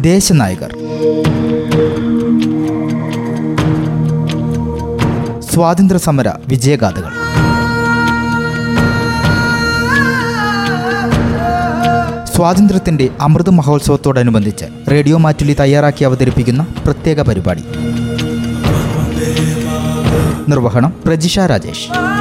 ദേശനായകർ. സ്വാതന്ത്ര്യ സമര വിജയഗാഥകൾ. സ്വാതന്ത്ര്യത്തിന്റെ അമൃത മഹോത്സവത്തോടനുബന്ധിച്ച് റേഡിയോ മാറ്റുലി തയ്യാറാക്കി അവതരിപ്പിക്കുന്ന പ്രത്യേക പരിപാടി. നിർവഹണം പ്രജിഷ രാജേഷ്.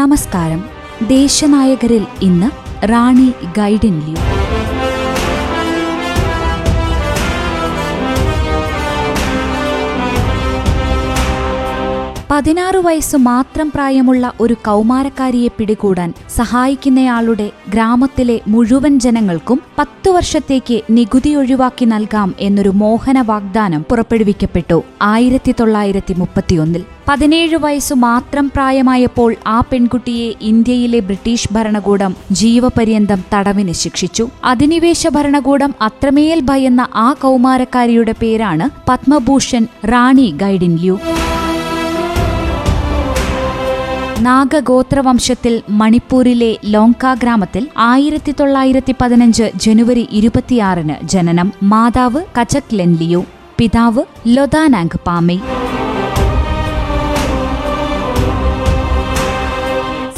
നമസ്കാരം. ദേശനായകരിൽ ഇന്ന് റാണി ഗൈഡിൻ പതിനാറ് വയസ്സ് മാത്രം പ്രായമുള്ള ഒരു കൗമാരക്കാരിയെ പിടികൂടാൻ സഹായിക്കുന്നയാളുടെ ഗ്രാമത്തിലെ മുഴുവൻ ജനങ്ങൾക്കും പത്തു വർഷത്തേക്ക് നികുതി ഒഴിവാക്കി നൽകാം എന്നൊരു മോഹന വാഗ്ദാനം പുറപ്പെടുവിക്കപ്പെട്ടു ആയിരത്തി തൊള്ളായിരത്തി മുപ്പത്തിയൊന്നിൽ. പതിനേഴ് വയസ്സു മാത്രം പ്രായമായപ്പോൾ ആ പെൺകുട്ടിയെ ഇന്ത്യയിലെ ബ്രിട്ടീഷ് ഭരണകൂടം ജീവപര്യന്തം തടവിന് ശിക്ഷിച്ചു. അധിനിവേശ ഭരണകൂടം അത്രമേൽ ഭയന്ന ആ കൗമാരക്കാരിയുടെ പേരാണ് പത്മഭൂഷൺ റാണി ഗൈഡിൻ ല്യൂ. നാഗഗോത്രവംശത്തിൽ മണിപ്പൂരിലെ ലോങ്ക ഗ്രാമത്തിൽ ആയിരത്തി തൊള്ളായിരത്തി പതിനഞ്ച് ജനുവരി ഇരുപത്തിയാറിന് ജനനം മാതാവ് കചക് ലെൻലിയു പിതാവ് ലൊദാനാങ് പാമി.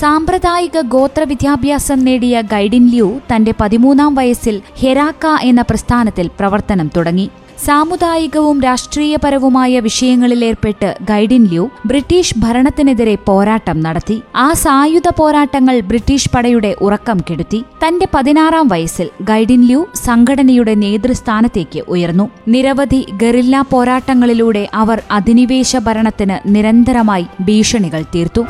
സാമ്പ്രദായിക ഗോത്ര വിദ്യാഭ്യാസം നേടിയ ഗൈഡിൻ ലിയു തന്റെ പതിമൂന്നാം വയസ്സിൽ ഹെരാക്ക എന്ന പ്രസ്ഥാനത്തിൽ പ്രവർത്തനം തുടങ്ങി. സാമുദായികവും രാഷ്ട്രീയപരവുമായ വിഷയങ്ങളിലേർപ്പെട്ട് ഗൈഡിൻ ലിയു ബ്രിട്ടീഷ് ഭരണത്തിനെതിരെ പോരാട്ടം നടത്തി. ആ സായുധ പോരാട്ടങ്ങൾ ബ്രിട്ടീഷ് പടയുടെ ഉറക്കം കെടുത്തി. തന്റെ പതിനാറാം വയസ്സിൽ ഗൈഡിൻ ലിയു സംഘടനയുടെ നേതൃസ്ഥാനത്തേക്ക് ഉയർന്നു. നിരവധി ഗറില്ല പോരാട്ടങ്ങളിലൂടെ അവർ അധിനിവേശ ഭരണത്തിന് നിരന്തരമായി ഭീഷണികൾ തീർത്തു.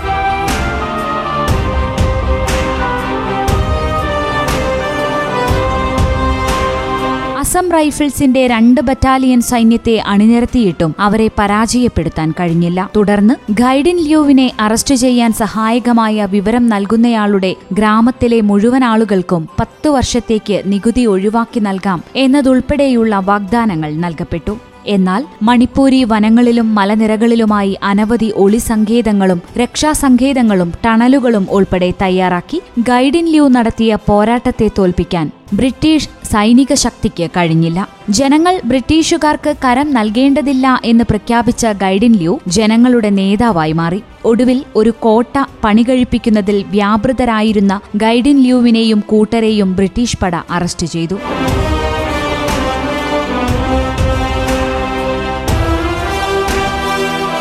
അസം റൈഫിൾസിന്റെ രണ്ട് ബറ്റാലിയൻ സൈന്യത്തെ അണിനിരത്തിയിട്ടും അവരെ പരാജയപ്പെടുത്താൻ കഴിഞ്ഞില്ല. തുടർന്ന് ഗൈഡിൻ ലിയോവിനെ അറസ്റ്റ് ചെയ്യാൻ സഹായകമായ വിവരം നൽകുന്നയാളുടെ ഗ്രാമത്തിലെ മുഴുവൻ ആളുകൾക്കും പത്തു വർഷത്തേക്ക് നികുതി ഒഴിവാക്കി നൽകാം എന്നതുൾപ്പെടെയുള്ള വാഗ്ദാനങ്ങൾ നൽകപ്പെട്ടു. എന്നാൽ മണിപ്പൂരി വനങ്ങളിലും മലനിരകളിലുമായി അനവധി ഒളിസങ്കേതങ്ങളും രക്ഷാസങ്കേതങ്ങളും ടണലുകളും ഉൾപ്പെടെ തയ്യാറാക്കി ഗൈഡിൻ ലിയു നടത്തിയ പോരാട്ടത്തെ തോൽപ്പിക്കാൻ ബ്രിട്ടീഷ് സൈനിക ശക്തിക്ക് കഴിഞ്ഞില്ല. ജനങ്ങൾ ബ്രിട്ടീഷുകാർക്ക് കരം നൽകേണ്ടതില്ല എന്ന് പ്രഖ്യാപിച്ച ഗൈഡിൻ ല്യൂ ജനങ്ങളുടെ നേതാവായി മാറി. ഒടുവിൽ ഒരു കോട്ട പണികഴിപ്പിക്കുന്നതിൽ വ്യാപൃതരായിരുന്ന ഗൈഡിൻ ല്യൂവിനെയും കൂട്ടരെയും ബ്രിട്ടീഷ് പട അറസ്റ്റ് ചെയ്തു.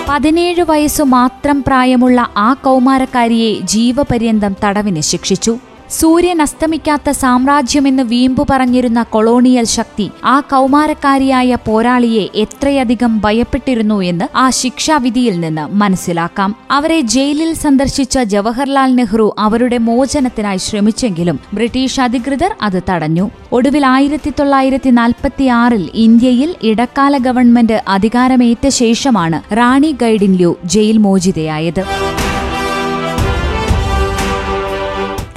പതിനേഴ് വയസ്സു മാത്രം പ്രായമുള്ള ആ കൗമാരക്കാരിയെ ജീവപര്യന്തം തടവിന് ശിക്ഷിച്ചു. സൂര്യൻ അസ്തമിക്കാത്ത സാമ്രാജ്യമെന്ന് വീമ്പു പറഞ്ഞിരുന്ന കൊളോണിയൽ ശക്തി ആ കൗമാരക്കാരിയായ പോരാളിയെ എത്രയധികം ഭയപ്പെട്ടിരുന്നു എന്ന് ആ ശിക്ഷാവിധിയിൽ നിന്ന് മനസ്സിലാക്കാം. അവരെ ജയിലിൽ സന്ദർശിച്ച ജവഹർലാൽ നെഹ്റു അവരുടെ മോചനത്തിനായി ശ്രമിച്ചെങ്കിലും ബ്രിട്ടീഷ് അധികൃതർ അത് തടഞ്ഞു. ഒടുവിൽ ആയിരത്തി തൊള്ളായിരത്തി നാൽപ്പത്തിയാറിൽ ഇന്ത്യയിൽ ഇടക്കാല ഗവൺമെന്റ് അധികാരമേറ്റ ശേഷമാണ് റാണി ഗൈഡിൻ ലു ജയിൽ മോചിതയായത്.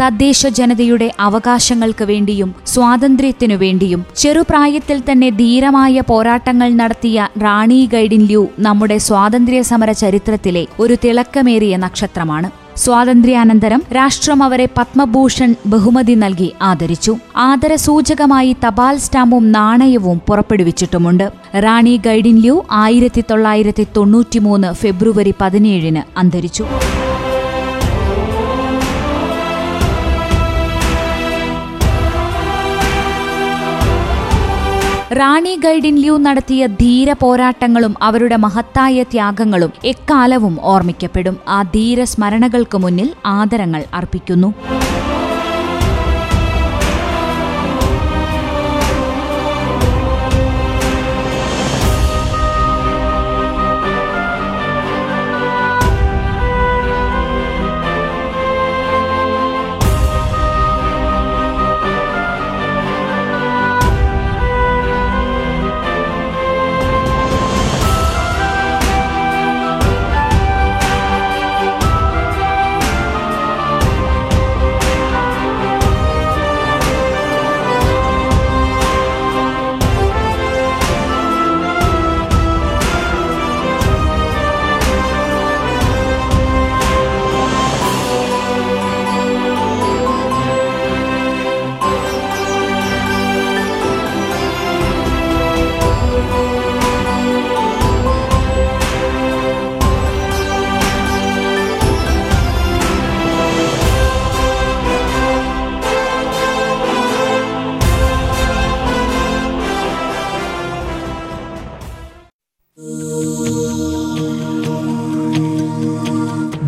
തദ്ദേശ ജനതയുടെ അവകാശങ്ങൾക്ക് വേണ്ടിയും സ്വാതന്ത്ര്യത്തിനു വേണ്ടിയും ചെറുപ്രായത്തിൽ തന്നെ ധീരമായ പോരാട്ടങ്ങൾ നടത്തിയ റാണി ഗൈഡിൻ ല്യൂ നമ്മുടെ സ്വാതന്ത്ര്യ സമര ചരിത്രത്തിലെ ഒരു തിളക്കമേറിയ നക്ഷത്രമാണ്. സ്വാതന്ത്ര്യാനന്തരം രാഷ്ട്രം അവരെ പത്മഭൂഷൺ ബഹുമതി നൽകി ആദരിച്ചു. ആദരസൂചകമായി തപാൽ സ്റ്റാമ്പും നാണയവും പുറപ്പെടുവിച്ചിട്ടുമുണ്ട്. റാണി ഗൈഡിൻ ല്യൂ ആയിരത്തി തൊള്ളായിരത്തി തൊണ്ണൂറ്റിമൂന്ന് ഫെബ്രുവരി പതിനേഴിന് അന്തരിച്ചു. റാണി ഗൈഡിൻ ലൂ നടത്തിയ ധീര പോരാട്ടങ്ങളും അവരുടെ മഹത്തായ ത്യാഗങ്ങളും എക്കാലവും ഓർമ്മിക്കപ്പെടും. ആ ധീര സ്മരണകൾക്ക് മുന്നിൽ ആദരങ്ങൾ അർപ്പിക്കുന്നു.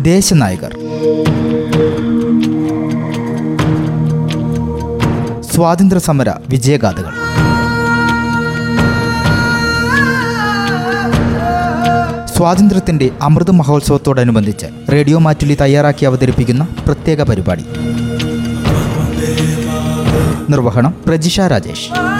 ദേശനായകർ സ്വാതന്ത്ര്യ സമര വിജയഗാഥകൾ. സ്വാതന്ത്ര്യത്തിന്റെ അമൃത മഹോത്സവത്തോടനുബന്ധിച്ച് റേഡിയോ മാറ്റുലി തയ്യാറാക്കി അവതരിപ്പിക്കുന്ന പ്രത്യേക പരിപാടി. നിർവഹണം പ്രജിഷ രാജേഷ്.